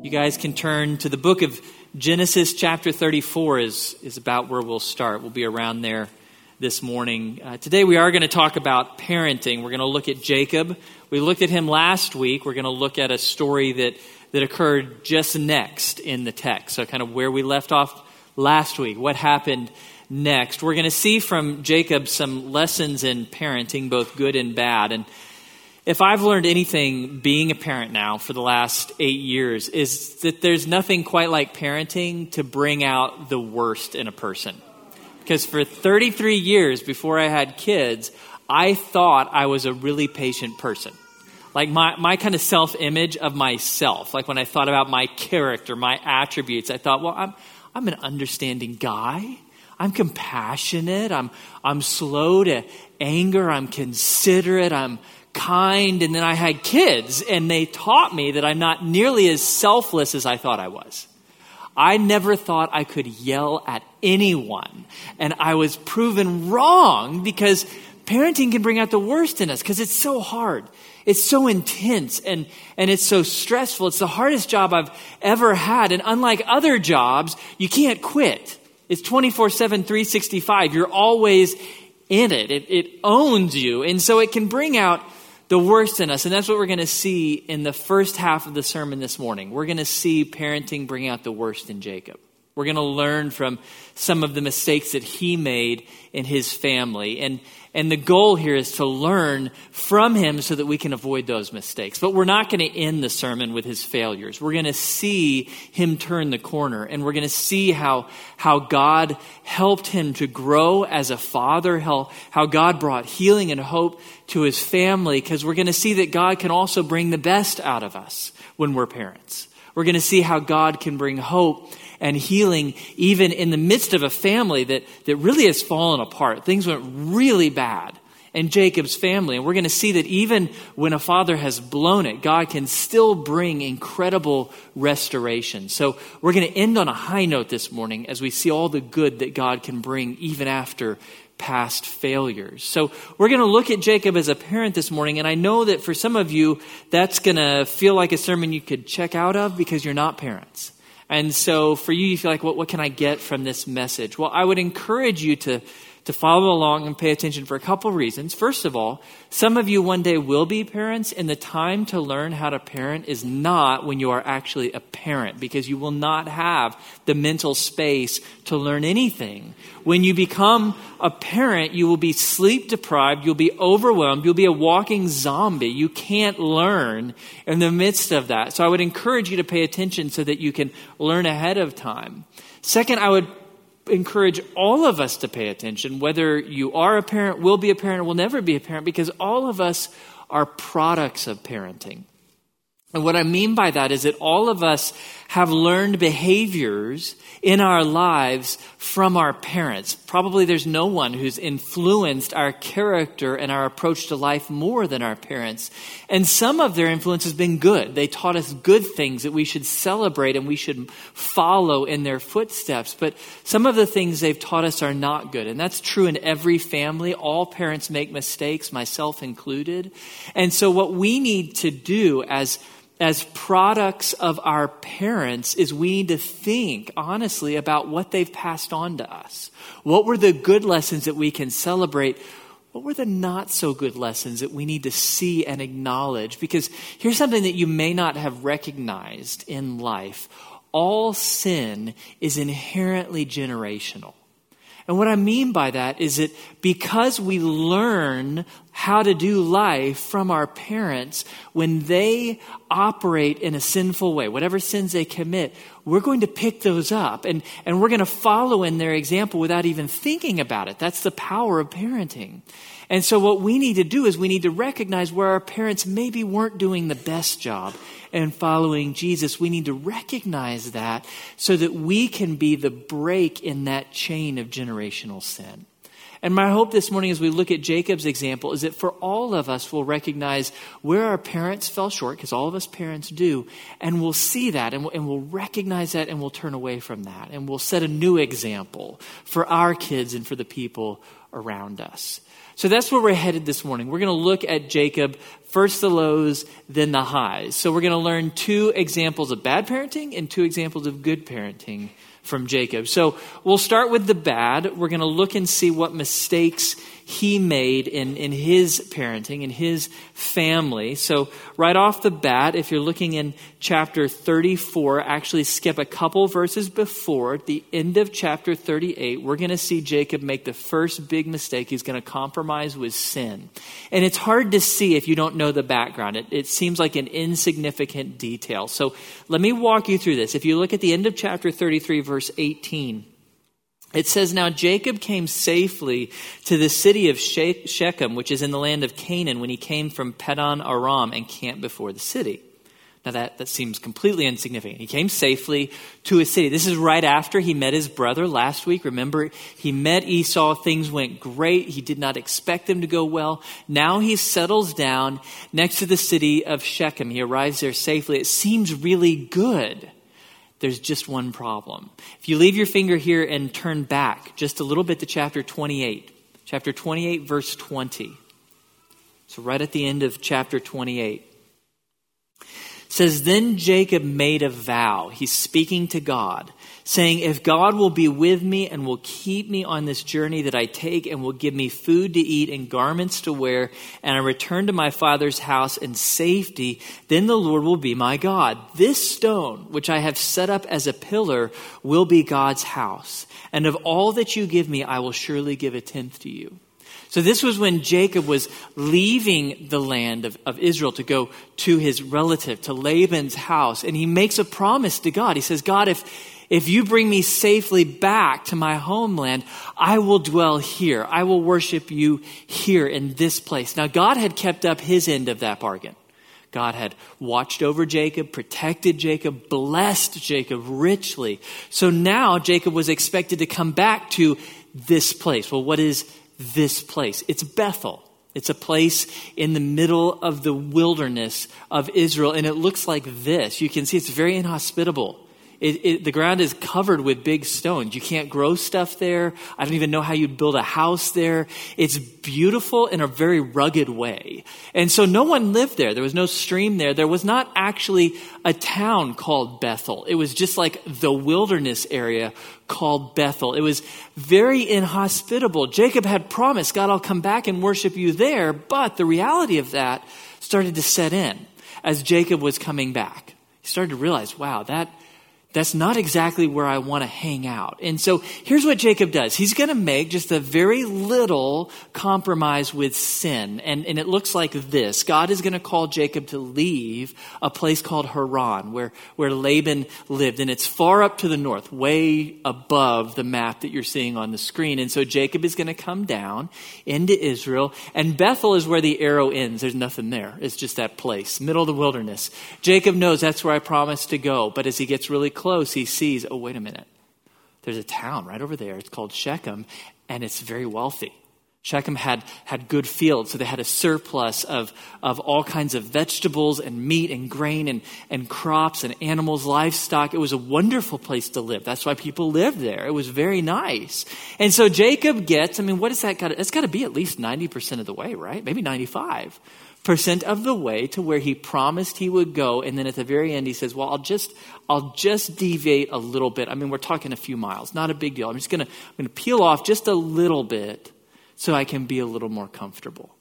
You guys can turn to the book of Genesis, chapter 34 is, is about where we'll start. We'll be around there this morning. Uh, today we are going to talk about parenting. We're going to look at Jacob. We looked at him last week. We're going to look at a story that, that occurred just next in the text. So, kind of where we left off last week, what happened next. We're going to see from Jacob some lessons in parenting, both good and bad. And if I've learned anything being a parent now for the last eight years, is that there's nothing quite like parenting to bring out the worst in a person. Because for 33 years before I had kids, I thought I was a really patient person. Like my, my kind of self image of myself, like when I thought about my character, my attributes, I thought, well, I'm, I'm an understanding guy. I'm compassionate. I'm, I'm slow to anger. I'm considerate. I'm kind, and then I had kids, and they taught me that I'm not nearly as selfless as I thought I was. I never thought I could yell at anyone, and I was proven wrong because parenting can bring out the worst in us because it's so hard. It's so intense and, and it's so stressful. It's the hardest job I've ever had. And unlike other jobs, you can't quit. It's 24 7, 365. You're always in it. it. It owns you. And so it can bring out the worst in us. And that's what we're going to see in the first half of the sermon this morning. We're going to see parenting bring out the worst in Jacob. We're going to learn from some of the mistakes that he made in his family. And, and the goal here is to learn from him so that we can avoid those mistakes. But we're not going to end the sermon with his failures. We're going to see him turn the corner and we're going to see how, how God helped him to grow as a father, how, how God brought healing and hope to his family, because we're going to see that God can also bring the best out of us when we're parents. We're going to see how God can bring hope and healing even in the midst of a family that, that really has fallen apart. Things went really bad in Jacob's family. And we're going to see that even when a father has blown it, God can still bring incredible restoration. So we're going to end on a high note this morning as we see all the good that God can bring even after past failures. So we're going to look at Jacob as a parent this morning. And I know that for some of you, that's going to feel like a sermon you could check out of because you're not parents. And so for you, you feel like, what, what can I get from this message? Well, I would encourage you to, to follow along and pay attention for a couple reasons. First of all, some of you one day will be parents, and the time to learn how to parent is not when you are actually a parent, because you will not have the mental space to learn anything. When you become a parent, you will be sleep deprived, you'll be overwhelmed, you'll be a walking zombie. You can't learn in the midst of that. So I would encourage you to pay attention so that you can learn ahead of time. Second, I would encourage all of us to pay attention, whether you are a parent, will be a parent, will never be a parent, because all of us are products of parenting. And what I mean by that is that all of us have learned behaviors in our lives from our parents. Probably there's no one who's influenced our character and our approach to life more than our parents. And some of their influence has been good. They taught us good things that we should celebrate and we should follow in their footsteps. But some of the things they've taught us are not good. And that's true in every family. All parents make mistakes, myself included. And so what we need to do as as products of our parents is we need to think honestly about what they've passed on to us. What were the good lessons that we can celebrate? What were the not so good lessons that we need to see and acknowledge? Because here's something that you may not have recognized in life. All sin is inherently generational. And what I mean by that is that because we learn how to do life from our parents, when they operate in a sinful way, whatever sins they commit, we're going to pick those up and, and we're going to follow in their example without even thinking about it. That's the power of parenting. And so what we need to do is we need to recognize where our parents maybe weren't doing the best job in following Jesus. We need to recognize that so that we can be the break in that chain of generational sin. And my hope this morning as we look at Jacob's example is that for all of us, we'll recognize where our parents fell short, because all of us parents do, and we'll see that and we'll, and we'll recognize that and we'll turn away from that. And we'll set a new example for our kids and for the people around us. So that's where we're headed this morning. We're going to look at Jacob, first the lows, then the highs. So we're going to learn two examples of bad parenting and two examples of good parenting from Jacob. So we'll start with the bad. We're going to look and see what mistakes he made in, in his parenting, in his family. So, right off the bat, if you're looking in chapter 34, actually skip a couple verses before, the end of chapter 38, we're going to see Jacob make the first big mistake. He's going to compromise with sin. And it's hard to see if you don't know the background. It, it seems like an insignificant detail. So, let me walk you through this. If you look at the end of chapter 33, verse 18, it says, Now Jacob came safely to the city of Shechem, which is in the land of Canaan, when he came from Padan Aram and camped before the city. Now that, that seems completely insignificant. He came safely to a city. This is right after he met his brother last week. Remember, he met Esau. Things went great. He did not expect them to go well. Now he settles down next to the city of Shechem. He arrives there safely. It seems really good there's just one problem. If you leave your finger here and turn back just a little bit to chapter 28, chapter 28, verse 20. So, right at the end of chapter 28 says, Then Jacob made a vow. He's speaking to God, saying, If God will be with me and will keep me on this journey that I take and will give me food to eat and garments to wear, and I return to my father's house in safety, then the Lord will be my God. This stone, which I have set up as a pillar, will be God's house. And of all that you give me, I will surely give a tenth to you. So this was when Jacob was leaving the land of, of Israel to go to his relative, to Laban's house. And he makes a promise to God. He says, God, if, if you bring me safely back to my homeland, I will dwell here. I will worship you here in this place. Now, God had kept up his end of that bargain. God had watched over Jacob, protected Jacob, blessed Jacob richly. So now Jacob was expected to come back to this place. Well, what is this place. It's Bethel. It's a place in the middle of the wilderness of Israel, and it looks like this. You can see it's very inhospitable. It, it, the ground is covered with big stones. You can't grow stuff there. I don't even know how you'd build a house there. It's beautiful in a very rugged way. And so no one lived there. There was no stream there. There was not actually a town called Bethel. It was just like the wilderness area called Bethel. It was very inhospitable. Jacob had promised, God, I'll come back and worship you there. But the reality of that started to set in as Jacob was coming back. He started to realize, wow, that that's not exactly where I want to hang out. And so here's what Jacob does. He's going to make just a very little compromise with sin. And, and it looks like this. God is going to call Jacob to leave a place called Haran, where, where Laban lived. And it's far up to the north, way above the map that you're seeing on the screen. And so Jacob is going to come down into Israel. And Bethel is where the arrow ends. There's nothing there. It's just that place, middle of the wilderness. Jacob knows that's where I promised to go. But as he gets really close, he sees, oh, wait a minute. There's a town right over there. It's called Shechem, and it's very wealthy. Shechem had, had good fields, so they had a surplus of, of all kinds of vegetables and meat and grain and, and crops and animals, livestock. It was a wonderful place to live. That's why people lived there. It was very nice. And so Jacob gets, I mean, what is that got? It's got to be at least 90% of the way, right? Maybe 95 percent of the way to where he promised he would go and then at the very end he says well i'll just i'll just deviate a little bit. I mean we're talking a few miles not a big deal. I'm just going to i'm going to peel off just a little bit so i can be a little more comfortable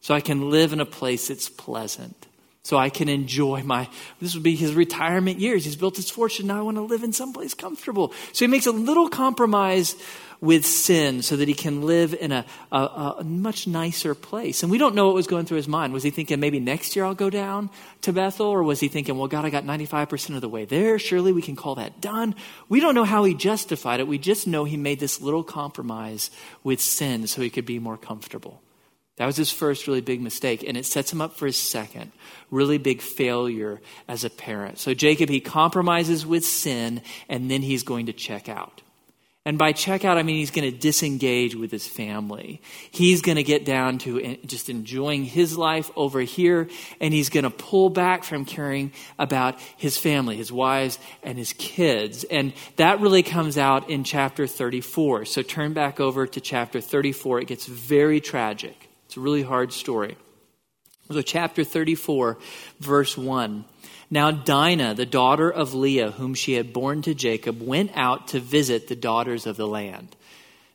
so i can live in a place that's pleasant so I can enjoy my, this would be his retirement years. He's built his fortune. Now I want to live in someplace comfortable. So he makes a little compromise with sin so that he can live in a, a, a, much nicer place. And we don't know what was going through his mind. Was he thinking maybe next year I'll go down to Bethel? Or was he thinking, well, God, I got 95% of the way there. Surely we can call that done. We don't know how he justified it. We just know he made this little compromise with sin so he could be more comfortable. That was his first really big mistake, and it sets him up for his second really big failure as a parent. So, Jacob, he compromises with sin, and then he's going to check out. And by check out, I mean he's going to disengage with his family. He's going to get down to just enjoying his life over here, and he's going to pull back from caring about his family, his wives, and his kids. And that really comes out in chapter 34. So turn back over to chapter 34. It gets very tragic. It's a really hard story. So, chapter 34, verse 1. Now Dinah, the daughter of Leah, whom she had borne to Jacob, went out to visit the daughters of the land.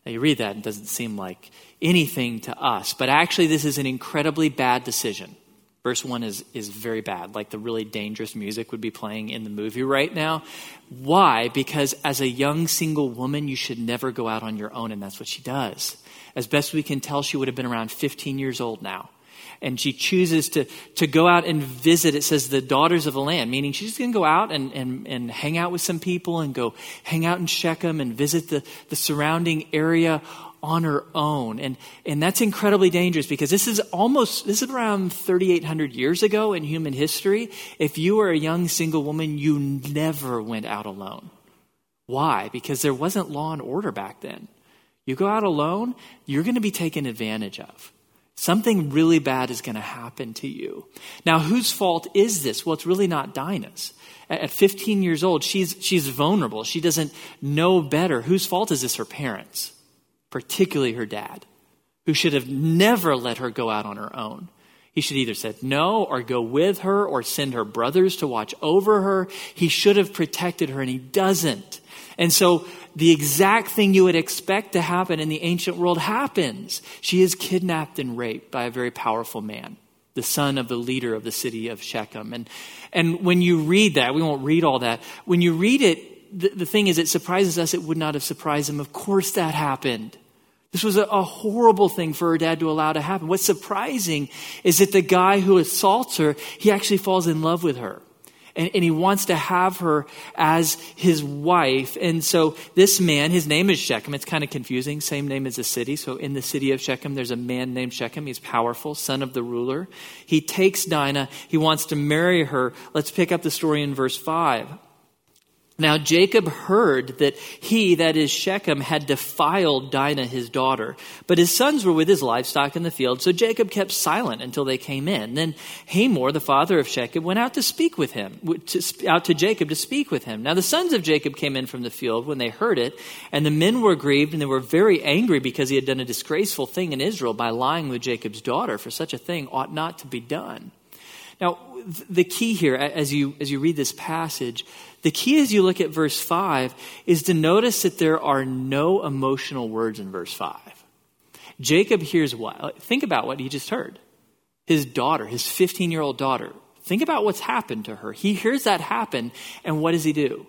Now you read that and it doesn't seem like anything to us, but actually this is an incredibly bad decision. Verse 1 is, is very bad, like the really dangerous music would be playing in the movie right now. Why? Because as a young single woman, you should never go out on your own, and that's what she does. As best we can tell, she would have been around 15 years old now and she chooses to, to go out and visit, it says, the daughters of the land, meaning she's going to go out and, and, and hang out with some people and go hang out in Shechem and visit the, the surrounding area on her own. And, and that's incredibly dangerous because this is almost, this is around 3,800 years ago in human history. If you were a young single woman, you never went out alone. Why? Because there wasn't law and order back then. You go out alone, you're going to be taken advantage of. Something really bad is going to happen to you. Now, whose fault is this? Well, it's really not Dinah's. At 15 years old, she's, she's vulnerable. She doesn't know better. Whose fault is this? Her parents, particularly her dad, who should have never let her go out on her own. He should either said no or go with her or send her brothers to watch over her. He should have protected her and he doesn't. And so the exact thing you would expect to happen in the ancient world happens. She is kidnapped and raped by a very powerful man, the son of the leader of the city of Shechem. And, and when you read that, we won't read all that. When you read it, the, the thing is, it surprises us. It would not have surprised him. Of course that happened. This was a, a, horrible thing for her dad to allow to happen. What's surprising is that the guy who assaults her, he actually falls in love with her and, and, he wants to have her as his wife. And so this man, his name is Shechem. It's kind of confusing. Same name as the city. So in the city of Shechem, there's a man named Shechem. He's powerful, son of the ruler. He takes Dinah. He wants to marry her. Let's pick up the story in verse 5. Now Jacob heard that he, that is Shechem, had defiled Dinah his daughter, but his sons were with his livestock in the field, so Jacob kept silent until they came in. Then Hamor, the father of Shechem, went out to speak with him, to, out to Jacob to speak with him. Now the sons of Jacob came in from the field when they heard it, and the men were grieved and they were very angry because he had done a disgraceful thing in Israel by lying with Jacob's daughter, for such a thing ought not to be done. Now, the key here, as you, as you read this passage, the key as you look at verse 5 is to notice that there are no emotional words in verse 5. Jacob hears what? Think about what he just heard. His daughter, his 15 year old daughter. Think about what's happened to her. He hears that happen, and what does he do?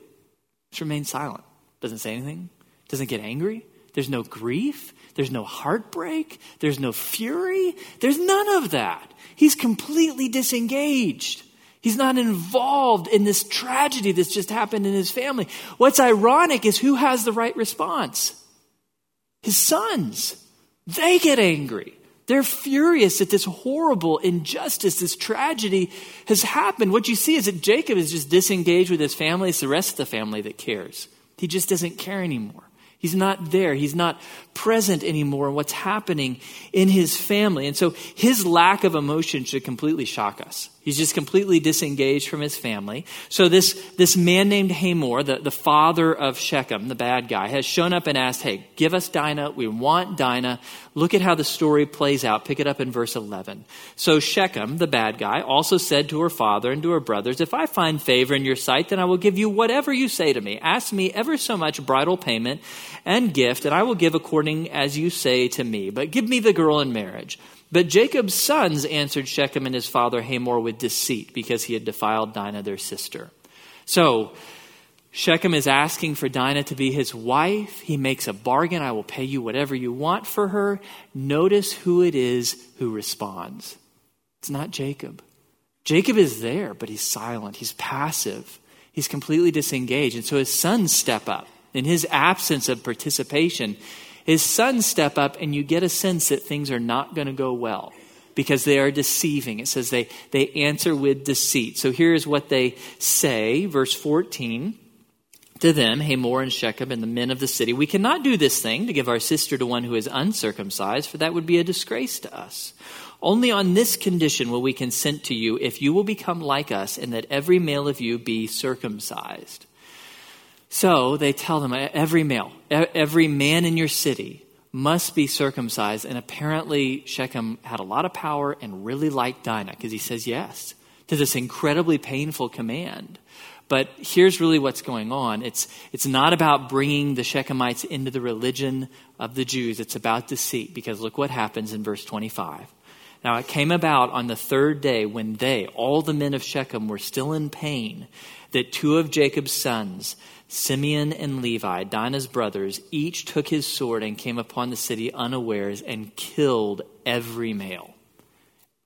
Just remains silent. Doesn't say anything, doesn't get angry. There's no grief. There's no heartbreak. There's no fury. There's none of that. He's completely disengaged. He's not involved in this tragedy that's just happened in his family. What's ironic is who has the right response? His sons. They get angry. They're furious that this horrible injustice, this tragedy has happened. What you see is that Jacob is just disengaged with his family. It's the rest of the family that cares. He just doesn't care anymore. He's not there. He's not present anymore in what's happening in his family. And so his lack of emotion should completely shock us. He's just completely disengaged from his family. So this, this man named Hamor, the, the father of Shechem, the bad guy, has shown up and asked, Hey, give us Dinah. We want Dinah. Look at how the story plays out. Pick it up in verse 11. So Shechem, the bad guy, also said to her father and to her brothers, If I find favor in your sight, then I will give you whatever you say to me. Ask me ever so much bridal payment and gift, and I will give according as you say to me. But give me the girl in marriage. But Jacob's sons answered Shechem and his father Hamor with deceit because he had defiled Dinah, their sister. So, Shechem is asking for Dinah to be his wife. He makes a bargain. I will pay you whatever you want for her. Notice who it is who responds. It's not Jacob. Jacob is there, but he's silent. He's passive. He's completely disengaged. And so his sons step up. In his absence of participation, his sons step up, and you get a sense that things are not going to go well because they are deceiving. It says they, they answer with deceit. So here's what they say, verse 14. to them, Hamor and Shechem and the men of the city, We cannot do this thing to give our sister to one who is uncircumcised, for that would be a disgrace to us. Only on this condition will we consent to you if you will become like us, and that every male of you be circumcised. So they tell them, every male, every man in your city must be circumcised. And apparently, Shechem had a lot of power and really liked Dinah because he says yes to this incredibly painful command. But here's really what's going on. It's, it's not about bringing the Shechemites into the religion of the Jews. It's about deceit because look what happens in verse 25. Now it came about on the third day when they, all the men of Shechem, were still in pain, that two of Jacob's sons, Simeon and Levi, Dinah's brothers, each took his sword and came upon the city unawares and killed every male.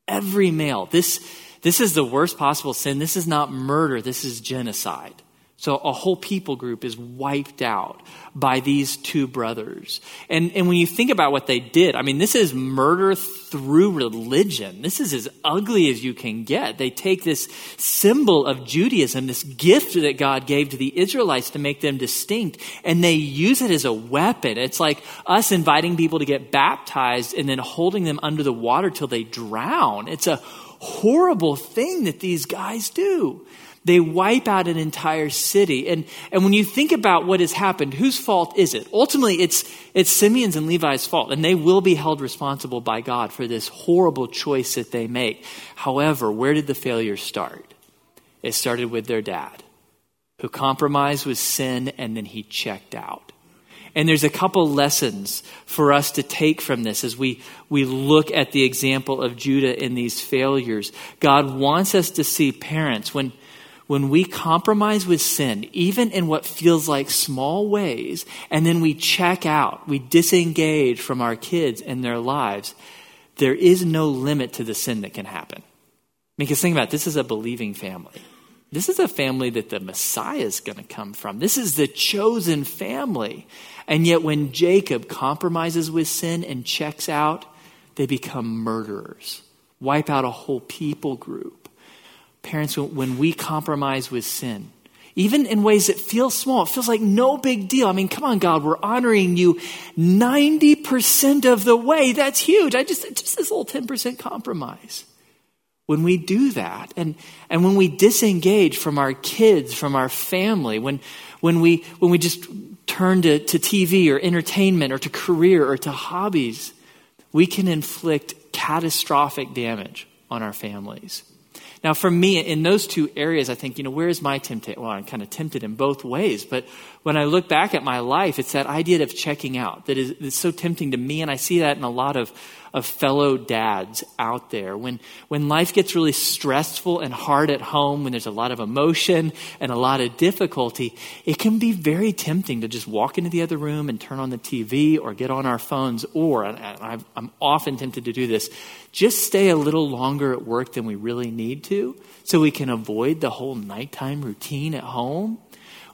Every male. This, this is the worst possible sin. This is not murder, this is genocide. So a whole people group is wiped out by these two brothers. And, and when you think about what they did, I mean, this is murder through religion. This is as ugly as you can get. They take this symbol of Judaism, this gift that God gave to the Israelites to make them distinct, and they use it as a weapon. It's like us inviting people to get baptized and then holding them under the water till they drown. It's a horrible thing that these guys do. They wipe out an entire city. And, and when you think about what has happened, whose fault is it? Ultimately, it's, it's Simeon's and Levi's fault, and they will be held responsible by God for this horrible choice that they make. However, where did the failure start? It started with their dad, who compromised with sin and then he checked out. And there's a couple lessons for us to take from this as we, we look at the example of Judah in these failures. God wants us to see parents when, when we compromise with sin, even in what feels like small ways, and then we check out, we disengage from our kids and their lives, there is no limit to the sin that can happen. Because think about it, this is a believing family. This is a family that the Messiah is going to come from. This is the chosen family. And yet, when Jacob compromises with sin and checks out, they become murderers, wipe out a whole people group. Parents, when we compromise with sin, even in ways that feel small, it feels like no big deal. I mean, come on, God, we're honoring you 90% of the way. That's huge. I just, just this little 10% compromise. When we do that, and, and when we disengage from our kids, from our family, when, when, we, when we just turn to, to TV or entertainment or to career or to hobbies, we can inflict catastrophic damage on our families. Now, for me, in those two areas, I think, you know, where is my temptation? Well, I'm kind of tempted in both ways. But when I look back at my life, it's that idea of checking out that is, so tempting to me. And I see that in a lot of of fellow dads out there. When, when life gets really stressful and hard at home, when there's a lot of emotion and a lot of difficulty, it can be very tempting to just walk into the other room and turn on the TV or get on our phones, or, and I'm often tempted to do this, just stay a little longer at work than we really need to so we can avoid the whole nighttime routine at home.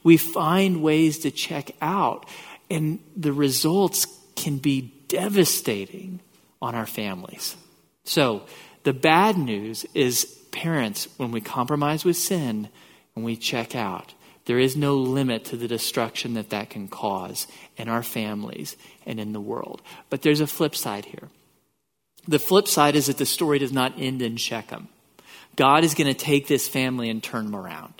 We find ways to check out, and the results can be devastating on our families. So, the bad news is parents, when we compromise with sin and we check out, there is no limit to the destruction that that can cause in our families and in the world. But there's a flip side here. The flip side is that the story does not end in Shechem. God is going to take this family and turn them around.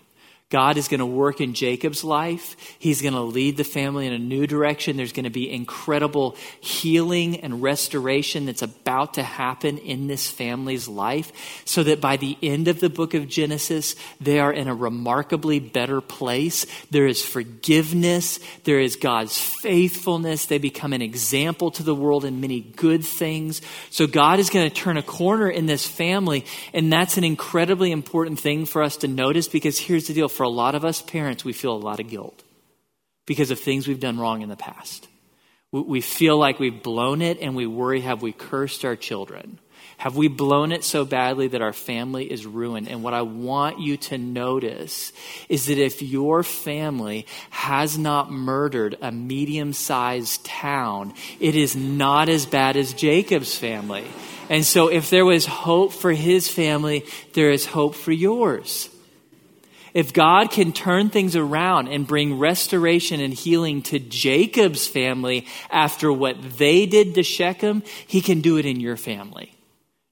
God is going to work in Jacob's life. He's going to lead the family in a new direction. There's going to be incredible healing and restoration that's about to happen in this family's life so that by the end of the book of Genesis, they are in a remarkably better place. There is forgiveness. There is God's faithfulness. They become an example to the world in many good things. So God is going to turn a corner in this family. And that's an incredibly important thing for us to notice because here's the deal for a lot of us parents, we feel a lot of guilt because of things we've done wrong in the past. We feel like we've blown it and we worry have we cursed our children? Have we blown it so badly that our family is ruined? And what I want you to notice is that if your family has not murdered a medium sized town, it is not as bad as Jacob's family. And so if there was hope for his family, there is hope for yours. If God can turn things around and bring restoration and healing to Jacob's family after what they did to Shechem, he can do it in your family.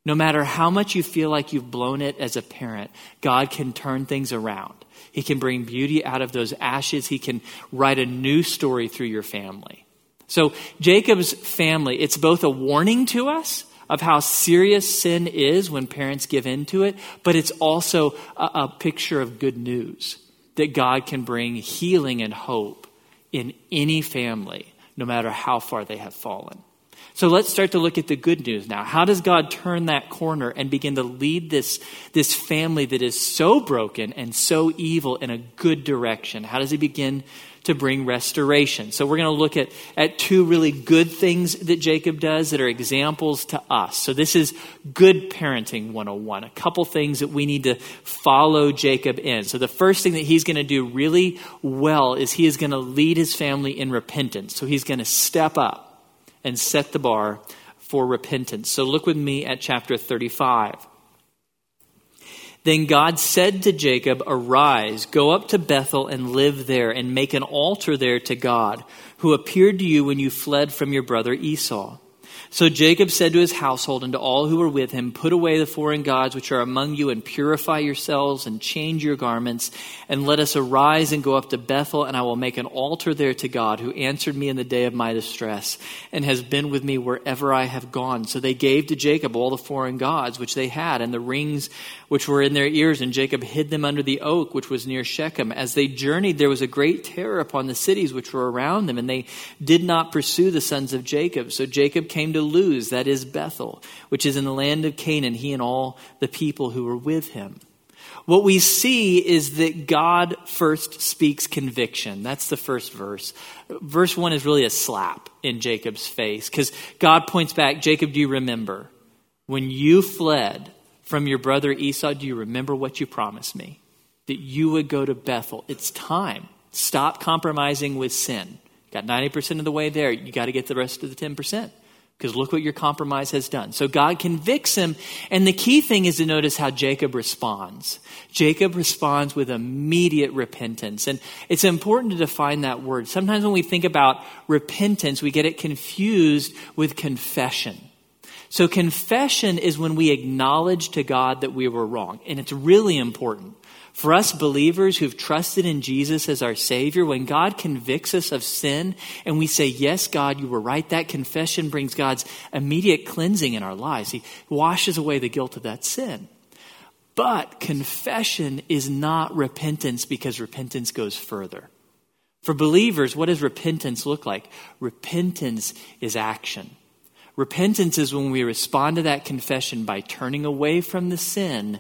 No matter how much you feel like you've blown it as a parent, God can turn things around. He can bring beauty out of those ashes. He can write a new story through your family. So, Jacob's family, it's both a warning to us of how serious sin is when parents give in to it, but it's also a, a picture of good news that God can bring healing and hope in any family, no matter how far they have fallen. So let's start to look at the good news now. How does God turn that corner and begin to lead this, this family that is so broken and so evil in a good direction? How does he begin to bring restoration? So we're going to look at, at two really good things that Jacob does that are examples to us. So this is good parenting 101. A couple things that we need to follow Jacob in. So the first thing that he's going to do really well is he is going to lead his family in repentance. So he's going to step up and set the bar for repentance. So look with me at chapter 35. Then God said to Jacob, Arise, go up to Bethel and live there, and make an altar there to God, who appeared to you when you fled from your brother Esau. So Jacob said to his household and to all who were with him, Put away the foreign gods which are among you, and purify yourselves, and change your garments, and let us arise and go up to Bethel, and I will make an altar there to God, who answered me in the day of my distress, and has been with me wherever I have gone. So they gave to Jacob all the foreign gods which they had, and the rings which were in their ears, and Jacob hid them under the oak which was near Shechem. As they journeyed, there was a great terror upon the cities which were around them, and they did not pursue the sons of Jacob. So Jacob came to Luz, that is Bethel, which is in the land of Canaan, he and all the people who were with him. What we see is that God first speaks conviction. That's the first verse. Verse 1 is really a slap in Jacob's face because God points back, Jacob, do you remember? When you fled, from your brother Esau, do you remember what you promised me? That you would go to Bethel. It's time. Stop compromising with sin. Got 90% of the way there. You got to get the rest of the 10%. Because look what your compromise has done. So God convicts him. And the key thing is to notice how Jacob responds. Jacob responds with immediate repentance. And it's important to define that word. Sometimes when we think about repentance, we get it confused with confession. So confession is when we acknowledge to God that we were wrong. And it's really important. For us believers who've trusted in Jesus as our Savior, when God convicts us of sin and we say, Yes, God, you were right, that confession brings God's immediate cleansing in our lives. He washes away the guilt of that sin. But confession is not repentance because repentance goes further. For believers, what does repentance look like? Repentance is action. Repentance is when we respond to that confession by turning away from the sin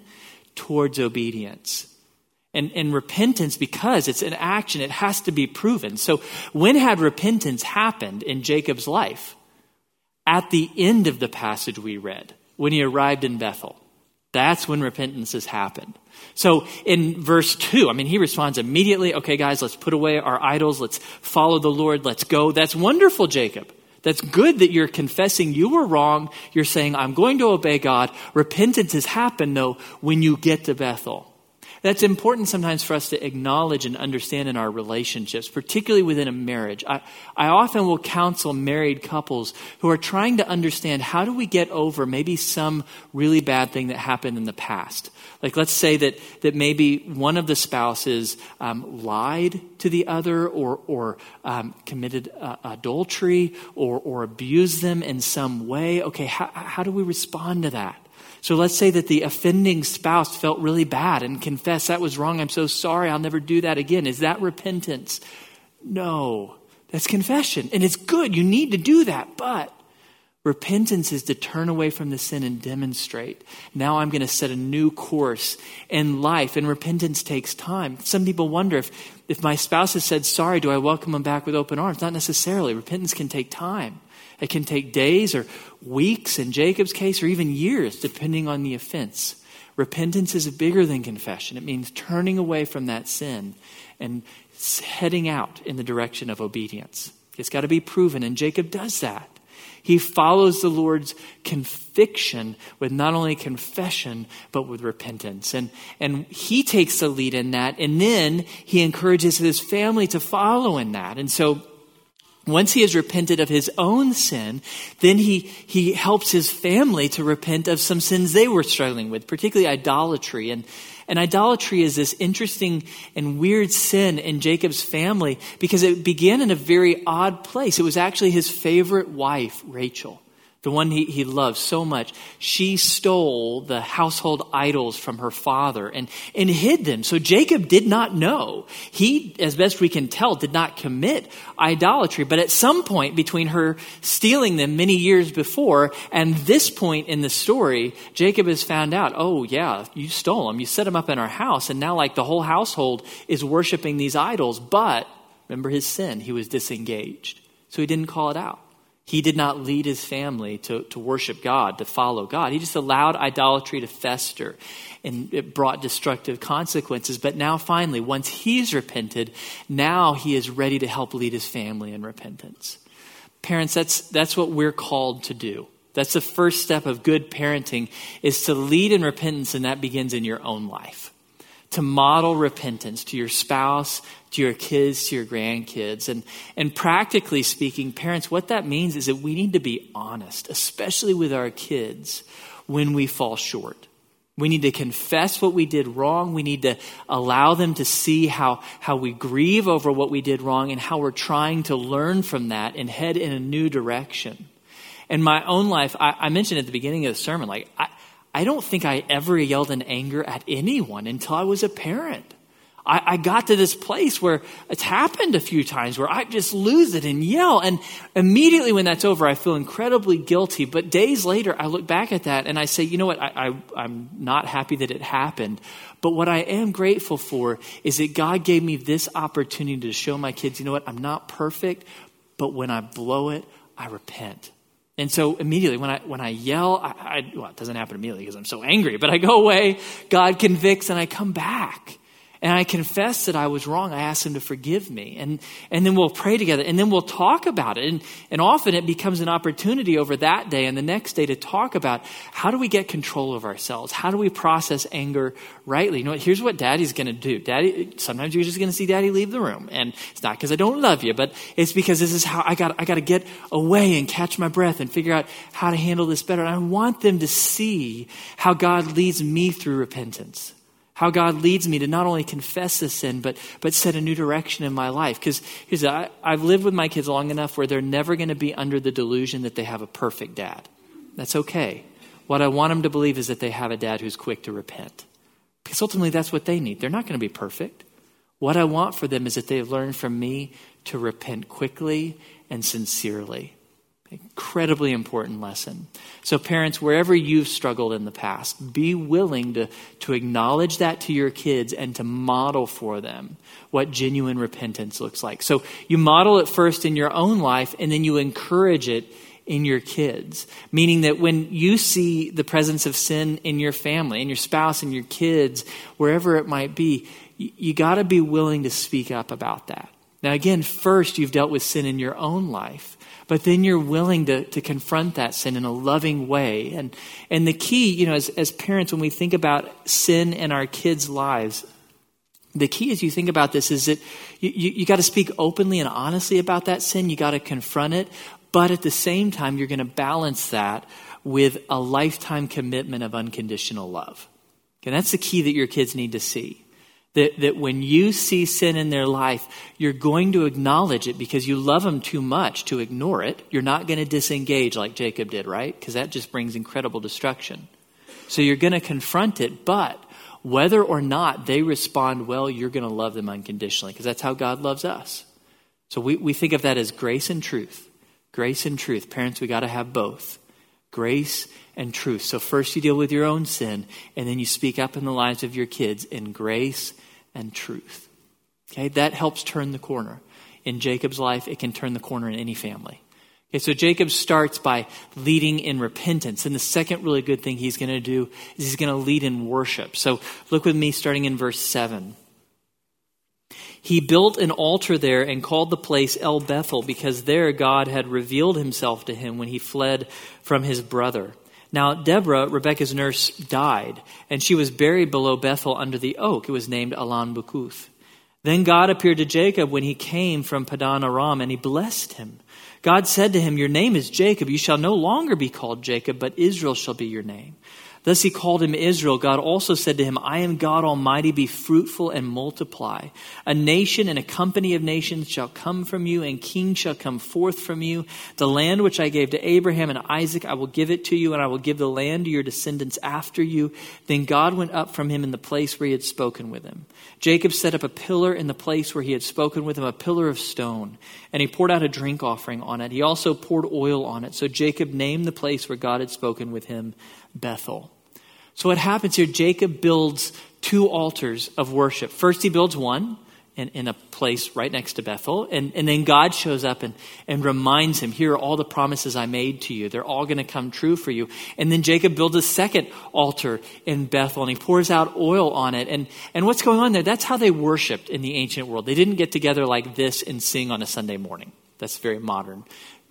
towards obedience. And, and repentance, because it's an action, it has to be proven. So, when had repentance happened in Jacob's life? At the end of the passage we read, when he arrived in Bethel. That's when repentance has happened. So in verse 2, I mean, he responds immediately, okay, guys, let's put away our idols. Let's follow the Lord. Let's go. That's wonderful, Jacob. That's good that you're confessing you were wrong. You're saying, I'm going to obey God. Repentance has happened, though, when you get to Bethel. That's important sometimes for us to acknowledge and understand in our relationships, particularly within a marriage. I, I often will counsel married couples who are trying to understand how do we get over maybe some really bad thing that happened in the past. Like, let's say that, that maybe one of the spouses um, lied to the other or, or um, committed uh, adultery or, or abused them in some way. Okay, how, how do we respond to that? So let's say that the offending spouse felt really bad and confessed, that was wrong. I'm so sorry. I'll never do that again. Is that repentance? No. That's confession. And it's good. You need to do that. But repentance is to turn away from the sin and demonstrate. Now I'm going to set a new course in life. And repentance takes time. Some people wonder if, if my spouse has said sorry, do I welcome them back with open arms? Not necessarily. Repentance can take time. It can take days or weeks in Jacob's case, or even years, depending on the offense. Repentance is bigger than confession. It means turning away from that sin and heading out in the direction of obedience. It's got to be proven, and Jacob does that. He follows the Lord's conviction with not only confession, but with repentance. And, and he takes the lead in that. And then he encourages his family to follow in that. And so once he has repented of his own sin, then he, he helps his family to repent of some sins they were struggling with, particularly idolatry. And, and idolatry is this interesting and weird sin in Jacob's family because it began in a very odd place. It was actually his favorite wife, Rachel the one he, he loved so much, she stole the household idols from her father and, and hid them. So Jacob did not know. He, as best we can tell, did not commit idolatry. But at some point between her stealing them many years before and this point in the story, Jacob has found out, oh, yeah, you stole them. You set them up in our house. And now, like, the whole household is worshiping these idols. But remember his sin, he was disengaged. So he didn't call it out. He did not lead his family to, to worship God, to follow God. He just allowed idolatry to fester and it brought destructive consequences. But now, finally, once he's repented, now he is ready to help lead his family in repentance. Parents, that's, that's what we're called to do. That's the first step of good parenting is to lead in repentance, and that begins in your own life to model repentance to your spouse, to your kids, to your grandkids. And, and practically speaking, parents, what that means is that we need to be honest, especially with our kids, when we fall short. We need to confess what we did wrong. We need to allow them to see how, how we grieve over what we did wrong and how we're trying to learn from that and head in a new direction. In my own life, I, I mentioned at the beginning of the sermon, like, I, I don't think I ever yelled in anger at anyone until I was a parent. I, I, got to this place where it's happened a few times where I just lose it and yell. And immediately when that's over, I feel incredibly guilty. But days later, I look back at that and I say, you know what? I, I, I'm not happy that it happened. But what I am grateful for is that God gave me this opportunity to show my kids, you know what? I'm not perfect, but when I blow it, I repent. And so immediately when I, when I yell, I, I, well, it doesn't happen immediately because I'm so angry, but I go away, God convicts, and I come back. And I confess that I was wrong. I ask him to forgive me. And, and then we'll pray together. And then we'll talk about it. And, and often it becomes an opportunity over that day and the next day to talk about how do we get control of ourselves? How do we process anger rightly? You know? Here's what daddy's going to do. Daddy, sometimes you're just going to see daddy leave the room. And it's not because I don't love you, but it's because this is how I got, I got to get away and catch my breath and figure out how to handle this better. And I want them to see how God leads me through repentance how God leads me to not only confess the sin, but, but set a new direction in my life. Because I've lived with my kids long enough where they're never going to be under the delusion that they have a perfect dad. That's okay. What I want them to believe is that they have a dad who's quick to repent. Because ultimately, that's what they need. They're not going to be perfect. What I want for them is that they have learned from me to repent quickly and sincerely. Incredibly important lesson. So, parents, wherever you've struggled in the past, be willing to, to acknowledge that to your kids and to model for them what genuine repentance looks like. So, you model it first in your own life, and then you encourage it in your kids. Meaning that when you see the presence of sin in your family, in your spouse, in your kids, wherever it might be, you, you got to be willing to speak up about that. Now, again, first, you've dealt with sin in your own life but then you're willing to, to confront that sin in a loving way. And, and the key, you know, as, as parents, when we think about sin in our kids' lives, the key as you think about this is that you, you, you got to speak openly and honestly about that sin. You got to confront it. But at the same time, you're going to balance that with a lifetime commitment of unconditional love. And that's the key that your kids need to see. That, that when you see sin in their life, you're going to acknowledge it because you love them too much to ignore it. You're not going to disengage like Jacob did, right? Because that just brings incredible destruction. So you're going to confront it, but whether or not they respond well, you're going to love them unconditionally because that's how God loves us. So we, we think of that as grace and truth. Grace and truth. Parents, we got to have both grace and truth. So first you deal with your own sin, and then you speak up in the lives of your kids in grace and truth. Okay, that helps turn the corner. In Jacob's life, it can turn the corner in any family. Okay, so Jacob starts by leading in repentance. And the second really good thing he's going to do is he's going to lead in worship. So look with me starting in verse 7. He built an altar there and called the place El Bethel because there God had revealed himself to him when he fled from his brother. Now, Deborah, Rebekah's nurse, died, and she was buried below Bethel under the oak. It was named Allon Bachuth. Then God appeared to Jacob when he came from Padan Aram, and he blessed him. God said to him, Your name is Jacob. You shall no longer be called Jacob, but Israel shall be your name. Thus he called him Israel. God also said to him, I am God Almighty, be fruitful and multiply. A nation and a company of nations shall come from you, and kings shall come forth from you. The land which I gave to Abraham and Isaac, I will give it to you, and I will give the land to your descendants after you. Then God went up from him in the place where he had spoken with him. Jacob set up a pillar in the place where he had spoken with him, a pillar of stone, and he poured out a drink offering on it. He also poured oil on it. So Jacob named the place where God had spoken with him Bethel. So what happens here, Jacob builds two altars of worship. First, he builds one in, in a place right next to Bethel. And, and then God shows up and, and reminds him, Here are all the promises I made to you. They're all going to come true for you. And then Jacob builds a second altar in Bethel and he pours out oil on it. And, and what's going on there? That's how they worshiped in the ancient world. They didn't get together like this and sing on a Sunday morning. That's very modern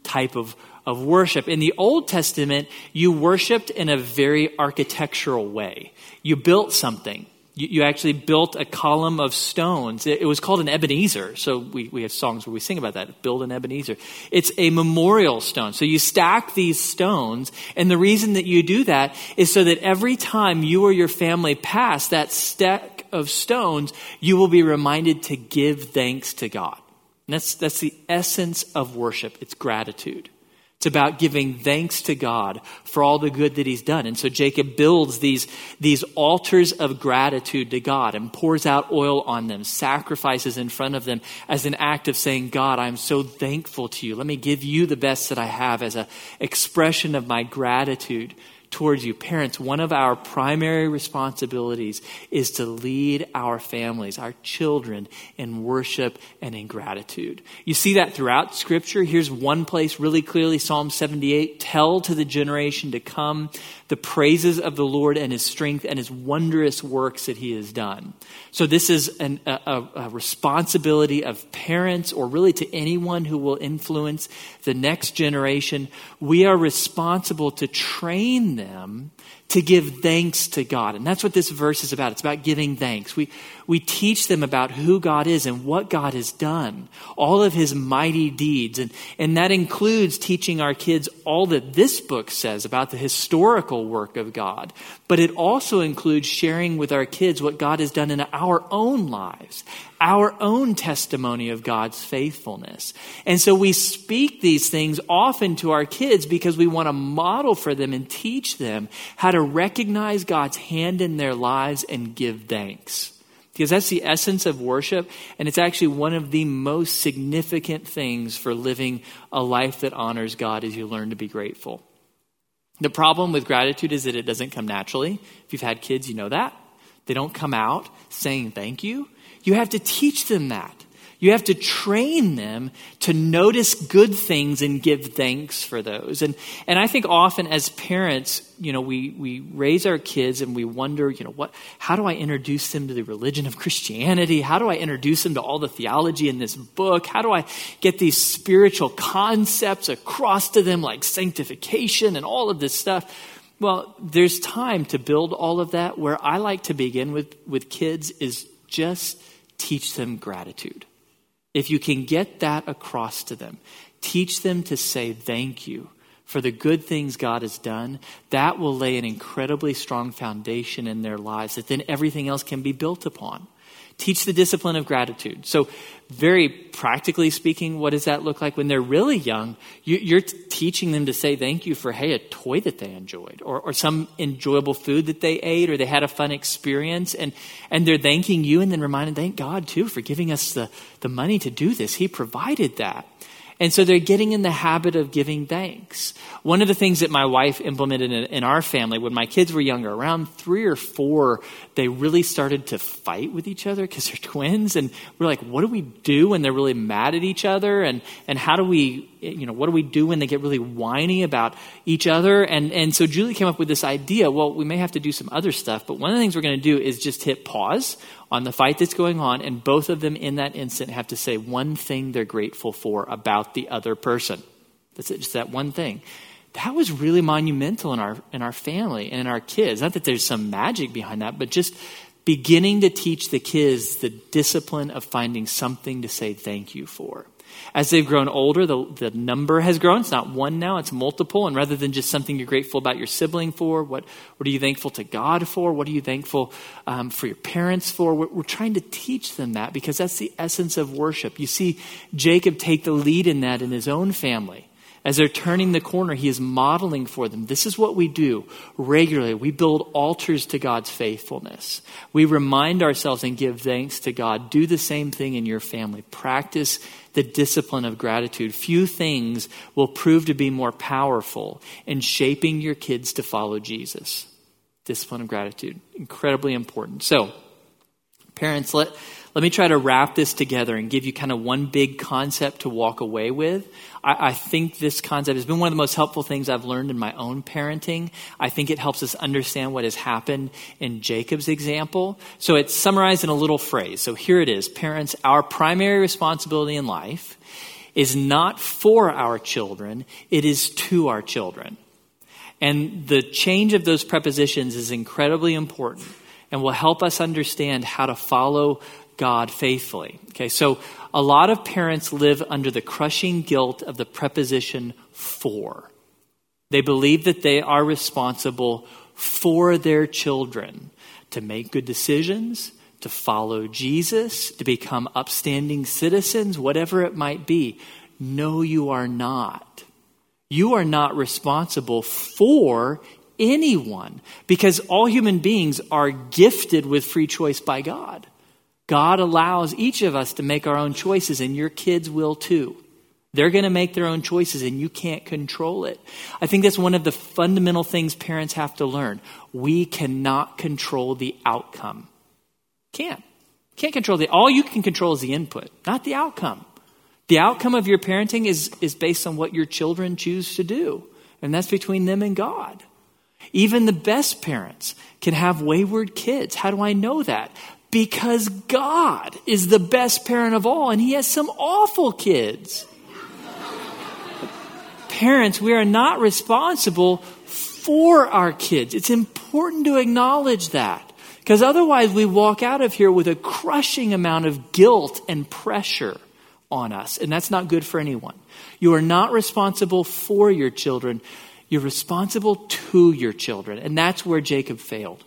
type of of worship. In the Old Testament, you worshiped in a very architectural way. You built something. You, you actually built a column of stones. It, it, was called an Ebenezer. So we, we have songs where we sing about that. Build an Ebenezer. It's a memorial stone. So you stack these stones. And the reason that you do that is so that every time you or your family pass that stack of stones, you will be reminded to give thanks to God. And that's, that's the essence of worship. It's gratitude. It's about giving thanks to God for all the good that he's done. And so Jacob builds these, these altars of gratitude to God and pours out oil on them, sacrifices in front of them as an act of saying, God, I'm so thankful to you. Let me give you the best that I have as an expression of my gratitude towards you. Parents, one of our primary responsibilities is to lead our families, our children, in worship and in gratitude. You see that throughout Scripture. Here's one place really clearly Psalm 78 Tell to the generation to come the praises of the Lord and his strength and his wondrous works that he has done. So, this is an, a, a responsibility of parents or really to anyone who will influence the next generation. We are responsible to train them them to give thanks to God. And that's what this verse is about. It's about giving thanks. We, we teach them about who God is and what God has done, all of his mighty deeds. And, and that includes teaching our kids all that this book says about the historical work of God. But it also includes sharing with our kids what God has done in our own lives, our own testimony of God's faithfulness. And so we speak these things often to our kids because we want to model for them and teach them how to recognize God's hand in their lives and give thanks. Because that's the essence of worship, and it's actually one of the most significant things for living a life that honors God as you learn to be grateful. The problem with gratitude is that it doesn't come naturally. If you've had kids, you know that. They don't come out saying thank you. You have to teach them that. You have to train them to notice good things and give thanks for those. And, and I think often as parents, you know, we, we raise our kids and we wonder, you know, what, how do I introduce them to the religion of Christianity? How do I introduce them to all the theology in this book? How do I get these spiritual concepts across to them like sanctification and all of this stuff? Well, there's time to build all of that. Where I like to begin with, with kids is just teach them gratitude. If you can get that across to them, teach them to say thank you for the good things God has done, that will lay an incredibly strong foundation in their lives that then everything else can be built upon. Teach the discipline of gratitude. So, very practically speaking, what does that look like when they're really young? You, are teaching them to say thank you for, hey, a toy that they enjoyed, or, or some enjoyable food that they ate, or they had a fun experience, and, and they're thanking you and then reminding, thank God too for giving us the, the money to do this. He provided that. And so they're getting in the habit of giving thanks. One of the things that my wife implemented in, in, our family when my kids were younger, around three or four, they really started to fight with each other because they're twins. And we're like, what do we do when they're really mad at each other? And, and how do we you know, what do we do when they get really whiny about each other? And, and so Julie came up with this idea well, we may have to do some other stuff, but one of the things we're going to do is just hit pause on the fight that's going on, and both of them in that instant have to say one thing they're grateful for about the other person. That's it, just that one thing that was really monumental in our in our family and in our kids. Not that there's some magic behind that, but just beginning to teach the kids the discipline of finding something to say thank you for. As they've grown older, the, the number has grown. It's not one now, it's multiple. And rather than just something you're grateful about your sibling for, what, what are you thankful to God for? What are you thankful um, for your parents for? We're, we're trying to teach them that because that's the essence of worship. You see Jacob take the lead in that in his own family. As they're turning the corner, he is modeling for them. This is what we do regularly. We build altars to God's faithfulness. We remind ourselves and give thanks to God. Do the same thing in your family. Practice the discipline of gratitude. Few things will prove to be more powerful in shaping your kids to follow Jesus. Discipline of gratitude. Incredibly important. So, parents, let, let me try to wrap this together and give you kind of one big concept to walk away with. I, I, think this concept has been one of the most helpful things I've learned in my own parenting. I think it helps us understand what has happened in Jacob's example. So it's summarized in a little phrase. So here it is Parents, our primary responsibility in life is not for our children, it is to our children. And the change of those prepositions is incredibly important and will help us understand how to follow God faithfully. Okay, so a lot of parents live under the crushing guilt of the preposition for. They believe that they are responsible for their children to make good decisions, to follow Jesus, to become upstanding citizens, whatever it might be. No, you are not. You are not responsible for anyone because all human beings are gifted with free choice by God. God allows each of us to make our own choices, and your kids will too. They're going to make their own choices, and you can't control it. I think that's one of the fundamental things parents have to learn. We cannot control the outcome. Can't. Can't control the. All you can control is the input, not the outcome. The outcome of your parenting is, is based on what your children choose to do, and that's between them and God. Even the best parents can have wayward kids. How do I know that? Because God is the best parent of all, and He has some awful kids. Parents, we are not responsible for our kids. It's important to acknowledge that. Because otherwise, we walk out of here with a crushing amount of guilt and pressure on us. And that's not good for anyone. You are not responsible for your children, you're responsible to your children. And that's where Jacob failed.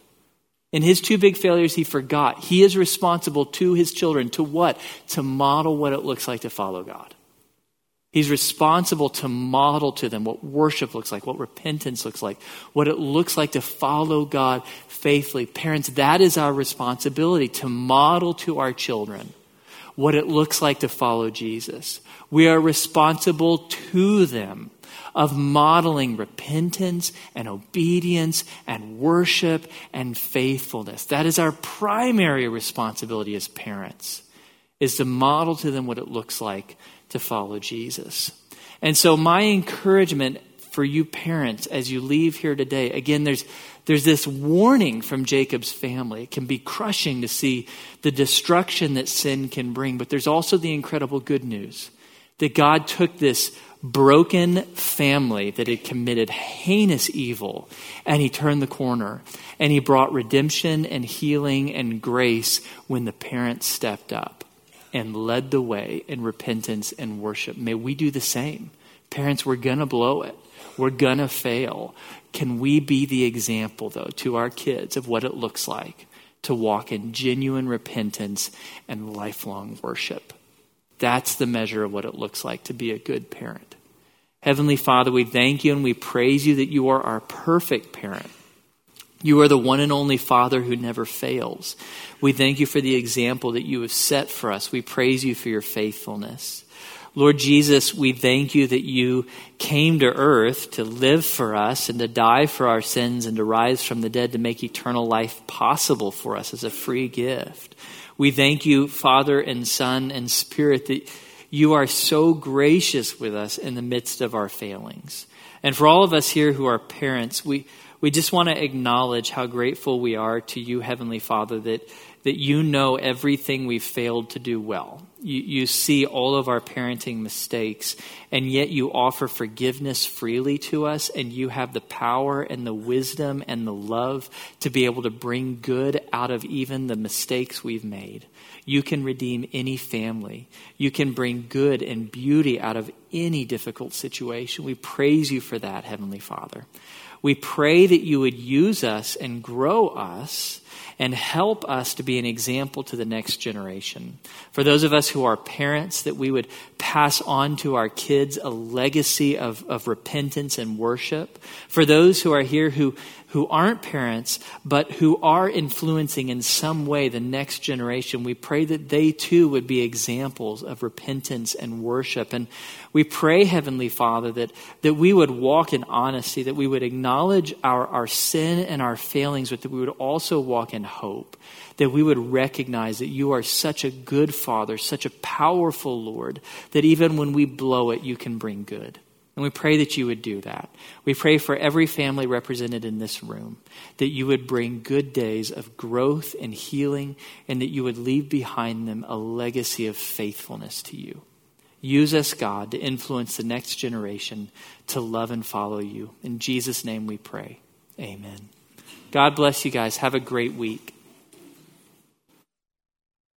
In his two big failures, he forgot. He is responsible to his children. To what? To model what it looks like to follow God. He's responsible to model to them what worship looks like, what repentance looks like, what it looks like to follow God faithfully. Parents, that is our responsibility to model to our children what it looks like to follow Jesus. We are responsible to them of modeling repentance and obedience and worship and faithfulness. That is our primary responsibility as parents, is to model to them what it looks like to follow Jesus. And so my encouragement for you parents as you leave here today, again, there's there's this warning from Jacob's family. It can be crushing to see the destruction that sin can bring, but there's also the incredible good news that God took this broken family that had committed heinous evil, and he turned the corner and he brought redemption and healing and grace when the parents stepped up and led the way in repentance and worship. May we do the same. Parents, we're going to blow it. We're going to fail. Can we be the example, though, to our kids of what it looks like to walk in genuine repentance and lifelong worship? That's the measure of what it looks like to be a good parent. Heavenly Father, we thank you and we praise you that you are our perfect parent. You are the one and only Father who never fails. We thank you for the example that you have set for us. We praise you for your faithfulness. Lord Jesus, we thank you that you came to earth to live for us and to die for our sins and to rise from the dead to make eternal life possible for us as a free gift. We thank you, Father and Son and Spirit, that you are so gracious with us in the midst of our failings. And for all of us here who are parents, we, we just want to acknowledge how grateful we are to you, Heavenly Father, that, that you know everything we've failed to do well. You, you see all of our parenting mistakes, and yet you offer forgiveness freely to us, and you have the power and the wisdom and the love to be able to bring good out of even the mistakes we've made. You can redeem any family. You can bring good and beauty out of any difficult situation. We praise you for that, Heavenly Father. We pray that you would use us and grow us and help us to be an example to the next generation. For those of us who are parents, that we would pass on to our kids a legacy of, of repentance and worship. For those who are here who, who aren't parents, but who are influencing in some way the next generation, we pray that they too would be examples of repentance and worship. And we pray, Heavenly Father, that, that we would walk in honesty, that we would acknowledge our, our sin and our failings, but that we would also walk in hope. That we would recognize that you are such a good Father, such a powerful Lord, that even when we blow it, you can bring good. And we pray that you would do that. We pray for every family represented in this room that you would bring good days of growth and healing, and that you would leave behind them a legacy of faithfulness to you. Use us, God, to influence the next generation to love and follow you. In Jesus' name we pray. Amen. God bless you guys. Have a great week.